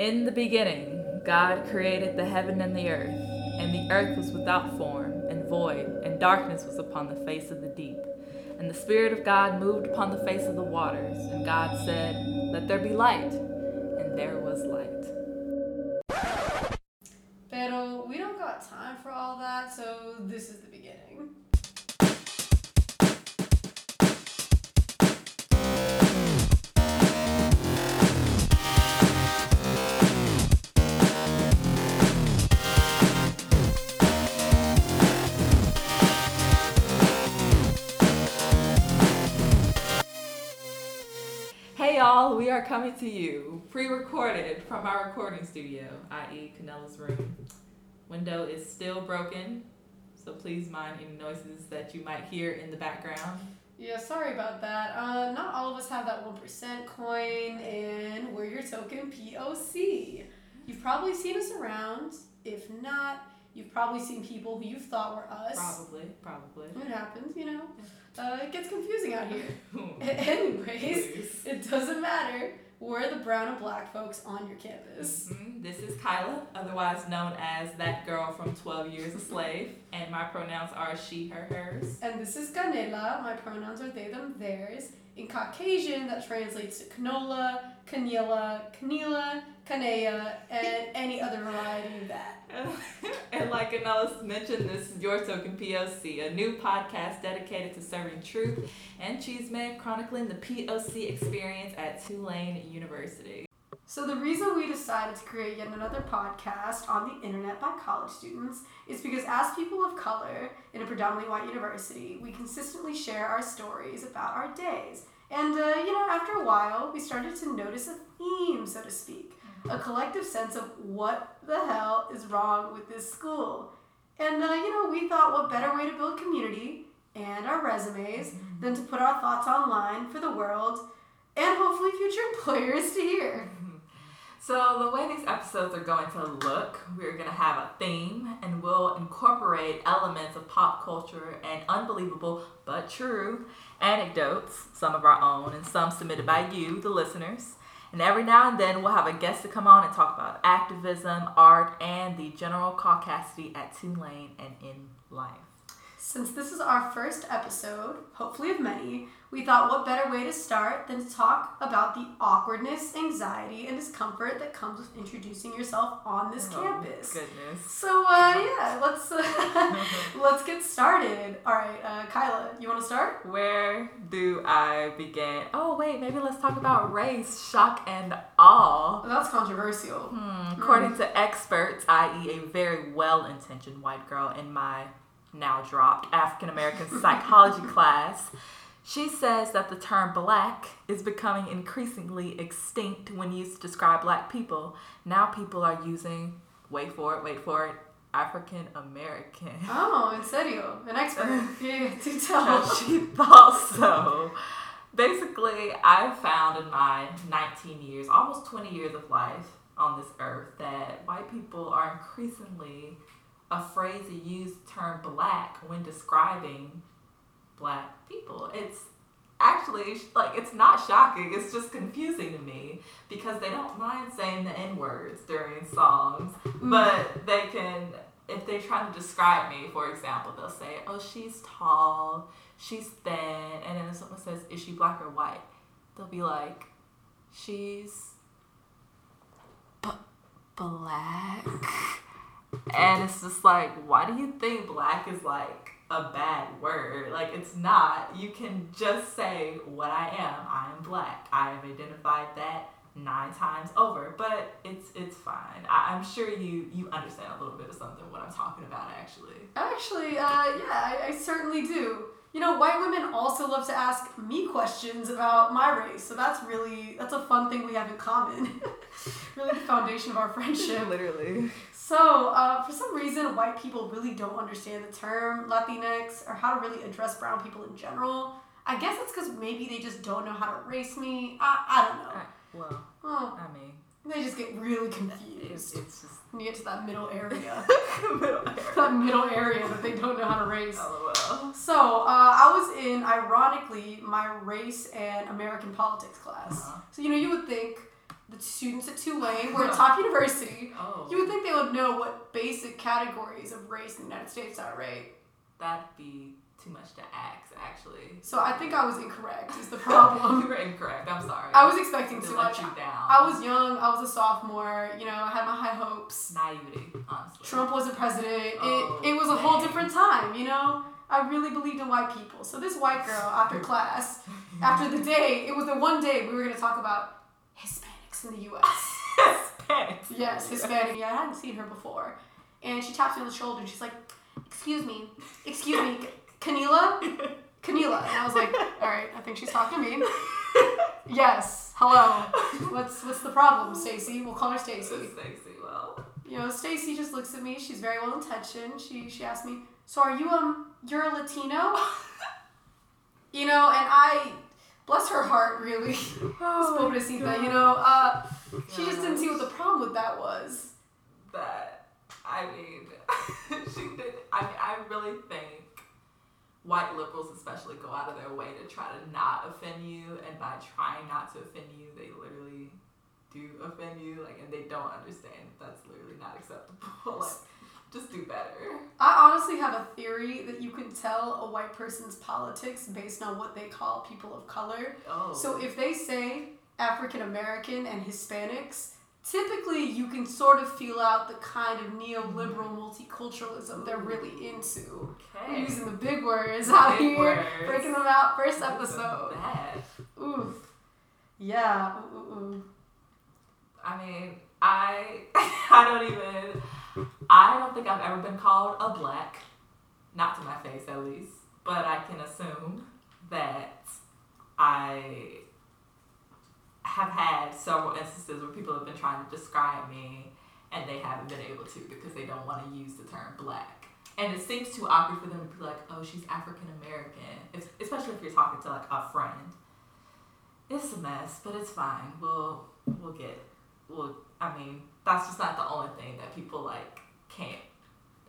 In the beginning, God created the heaven and the earth, and the earth was without form and void, and darkness was upon the face of the deep. And the Spirit of God moved upon the face of the waters, and God said, Let there be light, and there was light. Pero we don't got time for all that, so this is the We are coming to you pre-recorded from our recording studio, i.e. Canela's room. Window is still broken, so please mind any noises that you might hear in the background. Yeah, sorry about that. Uh, not all of us have that 1% coin, and we're your token POC. You've probably seen us around. If not, you've probably seen people who you thought were us. Probably, probably. It happens, you know. Uh, it gets confusing out here. Anyways, Please. it doesn't matter. We're the brown and black folks on your campus. Mhm. This is Kyla, otherwise known as that girl from 12 Years a Slave, and my pronouns are she, her, hers. And this is Canela. My pronouns are they, them, theirs. In Caucasian, that translates to canola, canela, canela, canea, and any other variety of that. and like Anellis mentioned, this is Your Token POC, a new podcast dedicated to serving truth and cheeseman chronicling the POC experience at Tulane University. So, the reason we decided to create yet another podcast on the internet by college students is because, as people of color in a predominantly white university, we consistently share our stories about our days. And, uh, you know, after a while, we started to notice a theme, so to speak, a collective sense of what the hell is wrong with this school. And, uh, you know, we thought what better way to build community and our resumes than to put our thoughts online for the world and hopefully future employers to hear. So, the way these episodes are going to look, we're going to have a theme and we'll incorporate elements of pop culture and unbelievable but true anecdotes, some of our own and some submitted by you, the listeners. And every now and then we'll have a guest to come on and talk about activism, art, and the general caucasity at Tulane and in life. Since this is our first episode, hopefully of many, we thought what better way to start than to talk about the awkwardness, anxiety, and discomfort that comes with introducing yourself on this Oh, campus. Goodness. So uh, yeah, let's uh, let's get started. All right, uh, Kyla, you want to start? Where do I begin? Oh, wait, maybe let's talk about race, shock, and awe. That's controversial. Hmm, according to experts, i.e., a very well intentioned white girl in my now dropped African American psychology class, she says that the term black is becoming increasingly extinct when used to describe black people. Now people are using, wait for it, wait for it, African American. Oh, in serio, an expert. yeah, So tell. she thought so. Basically, I've found in my 19 years, almost 20 years of life on this earth, that white people are increasingly afraid to use the term black when describing black people. It's actually like it's not shocking, it's just confusing to me because they don't mind saying the N words during songs, mm. but they can if they try to describe me, for example, they'll say, "Oh, she's tall, she's thin," and then if someone says, "Is she black or white?" They'll be like, "She's b- black," and it's just like, why do you think black is like a bad word? Like it's not. You can just say what I am. I am black. I have identified that nine times over, but it's it's fine. I, I'm sure you you understand a little bit of something what I'm talking about actually. Actually, uh, yeah, I, I certainly do. You know, white women also love to ask me questions about my race, so that's really that's a fun thing we have in common. really, the foundation of our friendship. Literally. So, uh, for some reason, white people really don't understand the term Latinx or how to really address brown people in general. I guess it's because maybe they just don't know how to race me. I, I don't know. Well, Oh, I mean, they just get really it's, confused it's just when you get to that middle area. middle area. that middle area that they don't know how to race. LOL. So, uh, I was in, ironically, my race and American politics class. Uh-huh. So, you know, you would think the students at Tulane. We're a top university. Oh. You would think they would know what basic categories of race in the United States are, right? That'd be too much to ask, actually. So I think I was incorrect. Is the problem? you were incorrect. I'm sorry. I was expecting to too let much. you down. I was young. I was a sophomore. You know, I had my high hopes. naivety, honestly. Trump wasn't president. Oh, it, it was a whole different time, you know? I really believed in white people. So this white girl, after class, after the day, it was the one day we were going to talk about Hispanics in the U.S. Hispanics. yes, Hispanic. Yeah, I hadn't seen her before. And she taps me on the shoulder and she's like, excuse me, excuse me, Kanila? Kanila. And I was like, all right, I think she's talking to me. Yes, hello. What's what's the problem, Stacy? We'll call her Stacy. Stacy, well. You know, Stacy just looks at me. She's very well intentioned. She she asked me, "So are you um you're a Latino?" you know, and I bless her heart really. Oh, Pobrecita, you know, uh, she just didn't see what the problem with that was. that I mean she did I mean I really think white liberals especially go out of their way to try to not offend you and by trying not to offend you they literally do offend you like and they don't understand that's literally not acceptable. Like just do better. I honestly have a theory that you can tell a white person's politics based on what they call people of color. oh. So if they say African American and Hispanics, typically you can sort of feel out the kind of neoliberal multiculturalism they're really into. We're using the big words out Big here, words. breaking them out first episode. Oof. Yeah. Ooh, ooh. I mean, I I don't even I don't think I've ever been called a black, not to my face at least, but I can assume that I have had several instances where people have been trying to describe me and they haven't been able to because they don't want to use the term black. And it seems too awkward for them to be like, oh, she's African American, especially if you're talking to like a friend. It's a mess, but it's fine. We'll we'll get well. I mean, that's just not the only thing that people like can't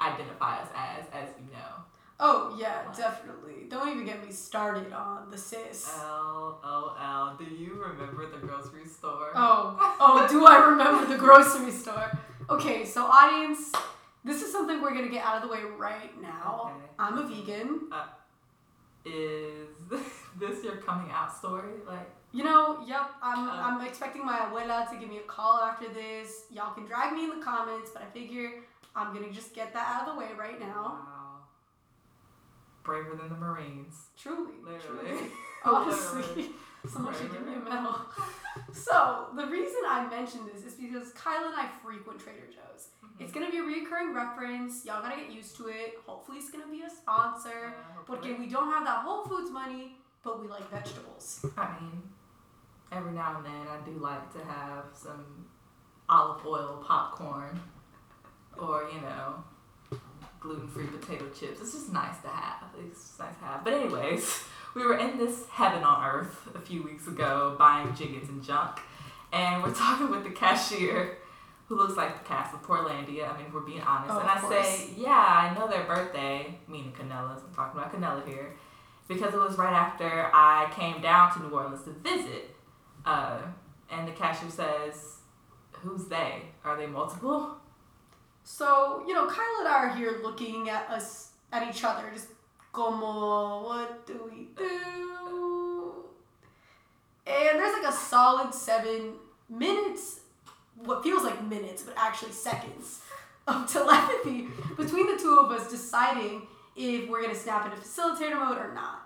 identify us as, as you know. Oh yeah, definitely. Don't even get me started on the cis. L O L. Do you remember the grocery store? Oh, oh, do I remember the grocery store? Okay, so audience, this is something we're gonna get out of the way right now. Okay. I'm a vegan. Is this your coming out story? Like, You know, yep, I'm, Uh. I'm expecting my abuela to give me a call after this. Y'all can drag me in the comments, but I figure I'm gonna just get that out of the way right now. wow. Braver than the Marines. Truly, Literally. truly. Honestly, Literally. someone should give me a medal. So, the reason I mentioned this is because Kyla and I frequent Trader Joe's. Mm-hmm. It's gonna be a recurring reference. Y'all gotta get used to it. Hopefully, it's gonna be a sponsor. Uh, Porque we don't have that Whole Foods money, but we like vegetables. I mean, every now and then I do like to have some olive oil popcorn or, you know, gluten free potato chips. It's just nice to have. It's just nice to have. But, anyways, we were in this heaven on earth a few weeks ago buying jiggets and junk, and we're talking with the cashier. Who looks like the cast of Portlandia? I mean, if we're being honest. Oh, and I course. say, yeah, I know their birthday, meaning Canela's. I'm talking about Canella here because it was right after I came down to New Orleans to visit. Uh, and the cashier says, Who's they? Are they multiple? So, you know, Kyle and I are here looking at us, at each other, just como, what do we do? And there's like a solid seven minutes, what feels like minutes, but actually seconds, of telepathy between the two of us deciding if we're gonna snap into facilitator mode or not.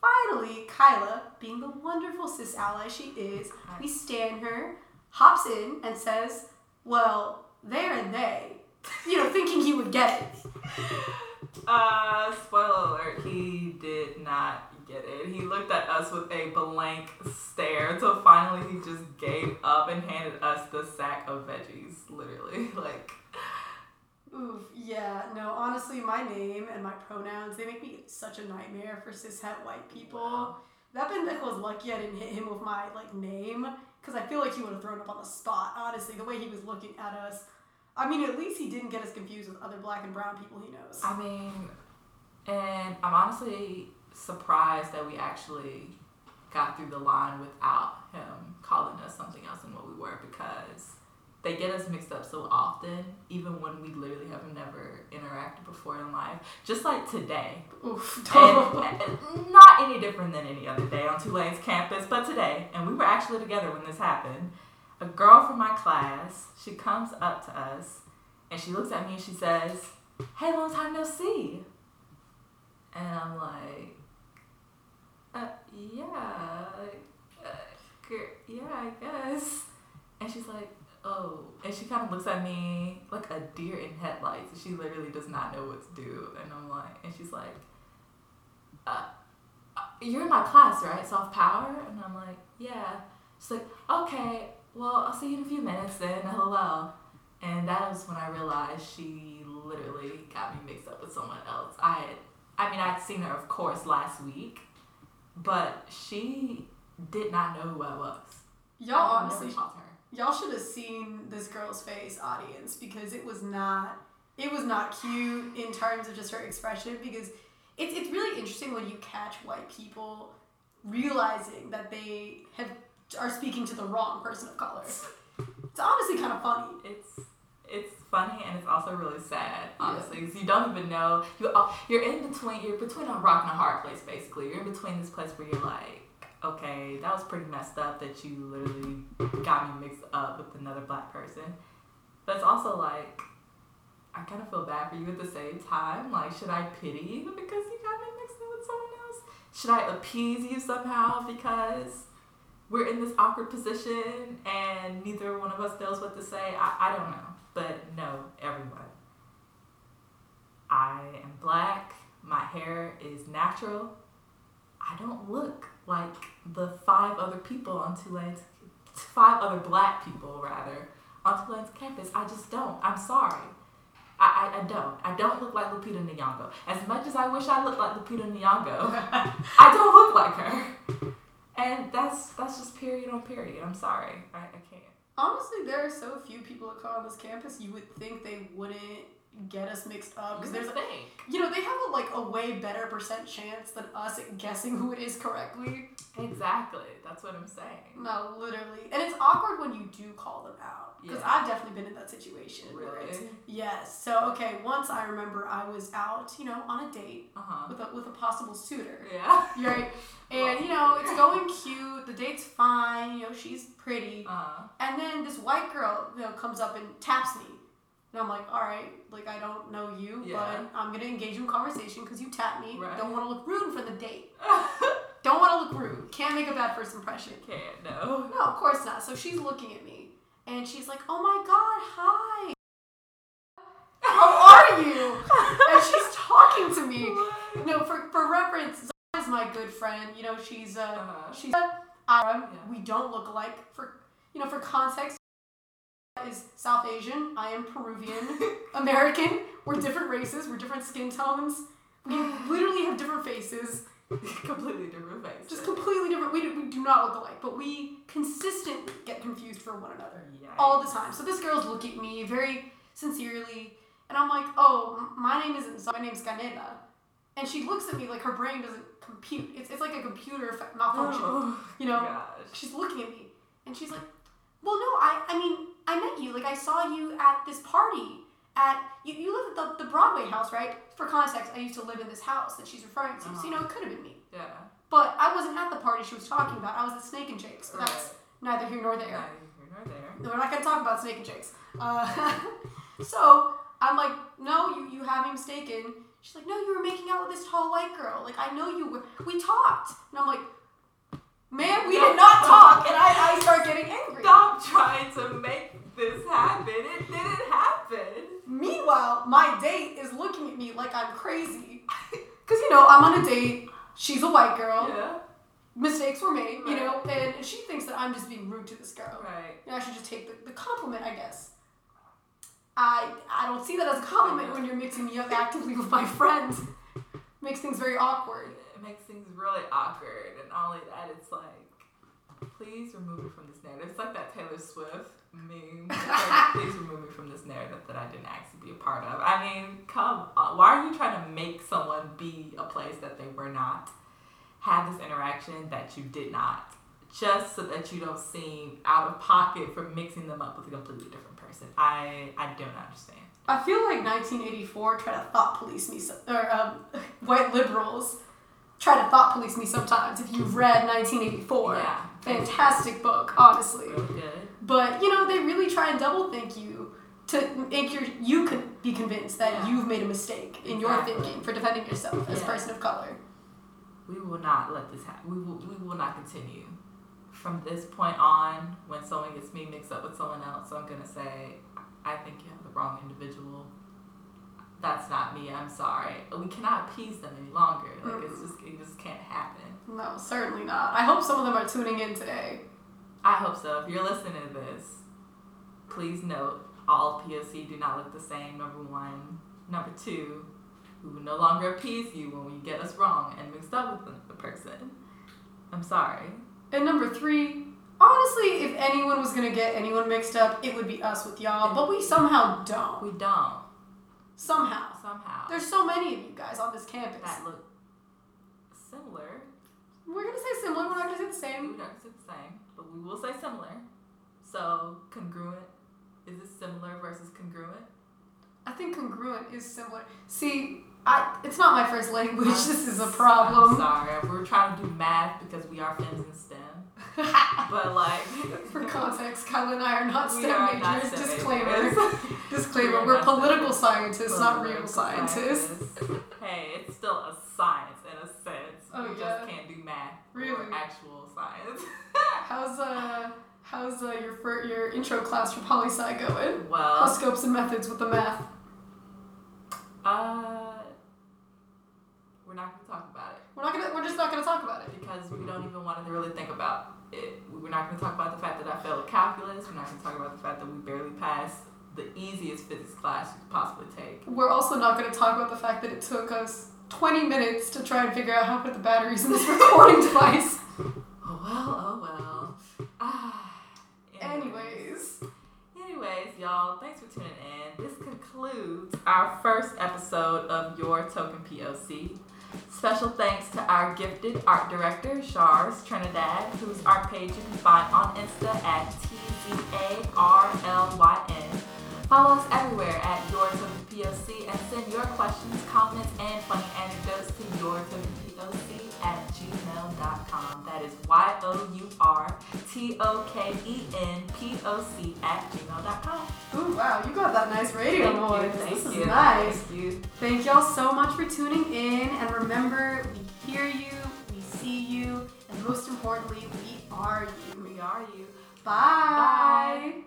Finally, Kyla, being the wonderful cis ally she is, we stand her, hops in, and says, Well, they're they. You know, thinking he would get it. Uh, spoiler alert, he did not get it. He looked at us with a blank stare until finally he just gave up and handed us the sack of veggies. Literally. Like, Oof, yeah, no, honestly, my name and my pronouns, they make me such a nightmare for cishet white people. That pendejo was lucky I didn't hit him with my, like, name, because I feel like he would have thrown up on the spot, honestly, the way he was looking at us. I mean, at least he didn't get us confused with other black and brown people he knows. I mean, and I'm honestly surprised that we actually got through the line without him calling us something else than what we were because they get us mixed up so often, even when we literally have never interacted before in life. Just like today. Oof. Not any different than any other day on Tulane's campus, but today, and we were actually together when this happened. A girl from my class, she comes up to us and she looks at me and she says, Hey, long time no see. And I'm like, uh, yeah, uh, yeah, I guess. And she's like, oh. And she kind of looks at me like a deer in headlights. She literally does not know what to do. And I'm like, and she's like, uh, uh, you're in my class, right? Soft power? And I'm like, yeah. She's like, okay, well, I'll see you in a few minutes then. hello. And that was when I realized she literally got me mixed up with someone else. I had, I mean, I'd seen her, of course, last week, but she did not know who I was. Y'all I honestly, never talked to her. y'all should have seen this girl's face, audience, because it was not, it was not cute in terms of just her expression. Because it's it's really interesting when you catch white people realizing that they have are speaking to the wrong person of color. It's honestly kind of funny. It's it's funny and it's also really sad, honestly, because you don't even know you uh, you're in between you're between a rock and a hard place basically. You're in between this place where you're like, okay, that was pretty messed up that you literally got me mixed up with another black person, but it's also like. I kind of feel bad for you at the same time. Like, should I pity you because you got me mixed up with someone else? Should I appease you somehow because we're in this awkward position and neither one of us knows what to say. I, I don't know. But no, everyone. I am black. My hair is natural. I don't look like the five other people on Tulane's, five other black people rather, on Tulane's campus. I just don't. I'm sorry. I, I, I don't. I don't look like Lupita Nyong'o. As much as I wish I looked like Lupita Nyong'o, I don't look like her. And that's that's just period on period. I'm sorry. I, I can't. Honestly, there are so few people of color on this campus. You would think they wouldn't get us mixed up because there's, a thing. you know, they have a, like a way better percent chance than us at guessing who it is correctly. Exactly. That's what I'm saying. No, literally, and it's awkward when you do call them out because Yeah. I've definitely been in that situation. Really? Yes. So okay, once I remember I was out, you know, on a date Uh huh. with a with a possible suitor. Yeah. Right. And you know, it's going cute. The date's fine. You know, she's pretty. Uh-huh. And then this white girl, you know, comes up and taps me. And I'm like, all right, like I don't know you, Yeah. but I'm gonna engage in conversation because you tapped me. Right. Don't want to look rude for the date. Don't want to look rude. Can't make a bad first impression. can't no. No, of course not. So she's looking at me, and she's like, oh my god, hi. How are you? And she's talking to me. What? No, for for reference, Zara is my good friend. You know, she's uh, Uh-huh. she's uh. Yeah. We don't look alike. For you know, for context, is South Asian. I am Peruvian, American. We're different races. We're different skin tones. We literally have different faces. Completely different faces. Just completely different. We do, we do not look alike, but we consistently get confused for one another Yikes. all the time. So this girl's looking at me very sincerely, and I'm like, "Oh, my name isn't. Zara, My name's Ganela." And she looks at me like her brain doesn't compute. It's, it's like a computer malfunction. Oh, You know, Gosh. she's looking at me, and she's like, "Well, no, I, I mean, I met you. Like, I saw you at this party at you. You live at the, the Broadway house, right? For context, I used to live in this house that she's referring to. So you know, it could have been me. Yeah. But I wasn't at the party she was talking about. I was at Snake and Jake's. But that's neither here nor there. Neither here nor there. No, we're not gonna talk about Snake and Jake's. Uh, so I'm like, no, you you have me mistaken. She's like, no, you were making out with this tall white girl. Like I know you were. We talked, and I'm like, man, we did not talk. And I I start getting angry. Stop trying to make this happen. It didn't happen. Meanwhile, my date is looking at me like I'm crazy. Cause you know I'm on a date. She's a white girl. Yeah. Mistakes were made, you know, and she thinks that I'm just being rude to this girl. Right. And I should just take the, the compliment, I guess. I I don't see that as a compliment when you're mixing me up actively with my friends. Makes things very awkward. It makes things really awkward, and not only that, it's like, please remove me from this narrative. It's like that Taylor Swift meme. Like, please remove me from this narrative that I didn't actually be a part of. I mean, come on. Why are you trying to make someone be a place that they were not? have this interaction that you did not, just so that you don't seem out of pocket for mixing them up with a completely different person. I I don't understand. I feel like 1984 tried to thought police me, or um, white liberals try to thought police me sometimes. If you've read 1984, Yeah. Fantastic book, honestly. Good. But you know, they really try and double think you to make your you could be convinced that Yeah. you've made a mistake in your Exactly. thinking for defending yourself as a Yeah. person of color. We will not let this happen. We will, we will not continue. From this point on, when someone gets me mixed up with someone else, I'm going to say, I think you have the wrong individual. That's not me. I'm sorry. We cannot appease them any longer. Like, it's just, it just can't happen. No, certainly not. I hope some of them are tuning in today. I hope so. If you're listening to this, please note all POC do not look the same. Number one. Number two, we will no longer appease you when we get us wrong and mixed up with the person. I'm sorry. And number three, honestly, if anyone was gonna get anyone mixed up, it would be us with y'all. But we somehow don't. We don't. Somehow. Somehow. There's so many of you guys on this campus. that look. We're gonna say similar. We're not gonna say the same. We same. don't say the same, but we will say similar. So congruent. Is it similar versus congruent? I think congruent is similar. See, I it's not my first language. I'm This is a I'm problem. sorry. We're trying to do math because we are femmes in STEM. But like For context, Kyle and I are not STEM are not majors. STEM Disclaimer. majors. Disclaimer. We are We're not political scientists, not real scientists. scientists. Hey, it's still a science in a sense. Oh, we yeah. just can't do math Really? or actual science. How's uh how's uh, your fir- your intro class for poli sci going? well, How's scopes and methods with the math? uh, we're not gonna talk about it. We're not gonna. We're just not gonna talk about it. because we don't even want to really think about it. We're not going to talk about the fact that I failed calculus. We're not going to talk about the fact that we barely passed the easiest physics class you could possibly take. We're also not gonna talk about the fact that it took us 20 minutes to try and figure out how to put the batteries in this recording device. Oh well, oh well. Ah. Anyways, Anyways, y'all, thanks for tuning in. This concludes our first episode of Your Token POC. Special thanks to our gifted art director, Shars Trinidad, whose art page you can find on Insta at T-Z-A-R-L-Y-N. Follow us everywhere at Your Token POC and send your questions, comments, and funny Your Token POC at gmail.com. That is Y-O-U-R-T-O-K-E-N-P-O-C at gmail.com. ooh wow, you got that nice radio Thank voice. this is you, nice. Thank you. Thank y'all so much for tuning in, and remember, we hear you, we see you, and most importantly, we are you. We are you. Bye. Bye.